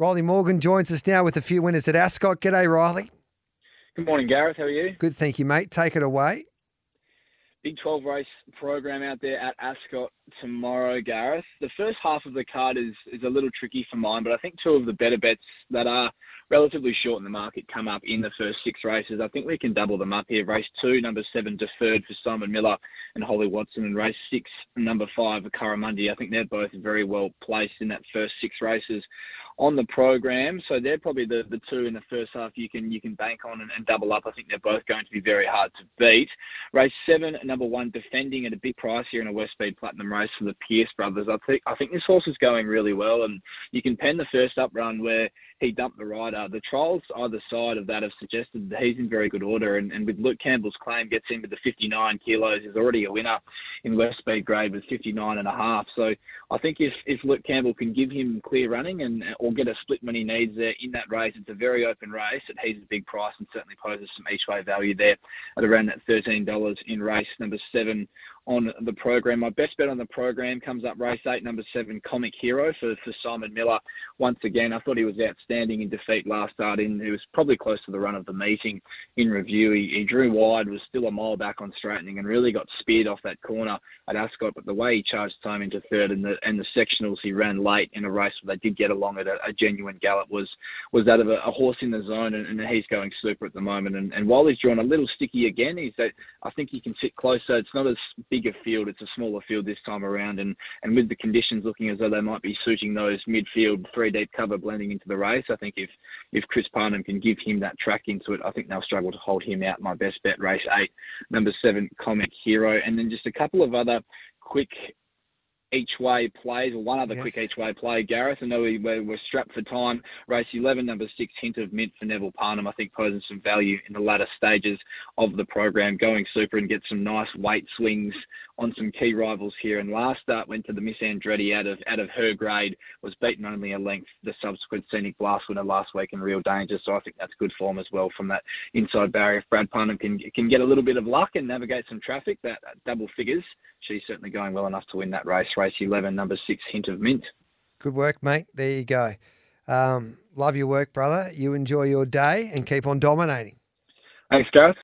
Rylie Morgan joins us now with a few winners at Ascot. G'day, Rylie. Good morning, Gareth. How are you? Good, thank you, mate. Take it away. Big 12 race program out there at Ascot tomorrow, Gareth. The first half of the card is, is a little tricky for mine, but I think two of the better bets that are relatively short in the market come up in the first six races. I think we can double them up here. Race two, number seven, deferred for Simon Miller and Holly Watson, and race six, number five, Curramundi. I think they're both very well placed in that first six races on the program. So they're probably the, the two in the first half you can you can bank on and, and, double up. I think they're both going to be very hard to beat. Race seven, number one, defending at a big price here in a West Speed Platinum race for the Pierce brothers. I think I think this horse is going really well, and you can pen the first up run where he dumped the rider. The trials either side of that have suggested that he's in very good order, and, and with Luke Campbell's claim gets him to the 59 kilos, is already a winner in West Speed grade with 59 and a half. So I think if if Luke Campbell can give him clear running and or get a split when he needs there in that race, it's a very open race. And he's a big price and certainly poses some each way value there at around that $13 in race number seven on the program. My best bet on the program comes up race eight, number seven, Comic Hero for, for Simon Miller. Once again, I thought he was outstanding in defeat last start in. He was probably close to the run of the meeting in review. He, he drew wide, was still a mile back on straightening and really got speared off that corner at Ascot. But the way he charged time into third and the, and the sectionals he ran late in a race where they did get along at a, a genuine gallop was, was that of a, a horse in the zone and, and, he's going super at the moment. And, and while he's drawn a little sticky again, he's that, I think he can sit closer. It's not as bigger field. It's a smaller field this time around, and and with the conditions looking as though they might be suiting those midfield three deep cover blending into the race, I think if if Chris Parnham can give him that track into it, I think they'll struggle to hold him out. My best bet, race eight, number seven, Comic Hero, and then just a couple of other quick each way plays, or one other yes. quick each way play. Gareth, I know we, we're, we're, strapped for time. Race 11, number six, Hint of Mint for Neville Parnham, I think posing some value in the latter stages of the program, going super and get some nice weight swings on some key rivals here. And last start went to the Miss Andretti out of out of her grade, was beaten only a length. The subsequent Scenic Blast winner last week in Real Danger, so I think that's good form as well from that inside barrier. If Brad Parnham can can get a little bit of luck and navigate some traffic, that double figures, she's certainly going well enough to win that race. Race 11, number six, Hint of Mint. Good work, mate. There you go. Um, love your work, brother. You enjoy your day and keep on dominating. Thanks, Gareth.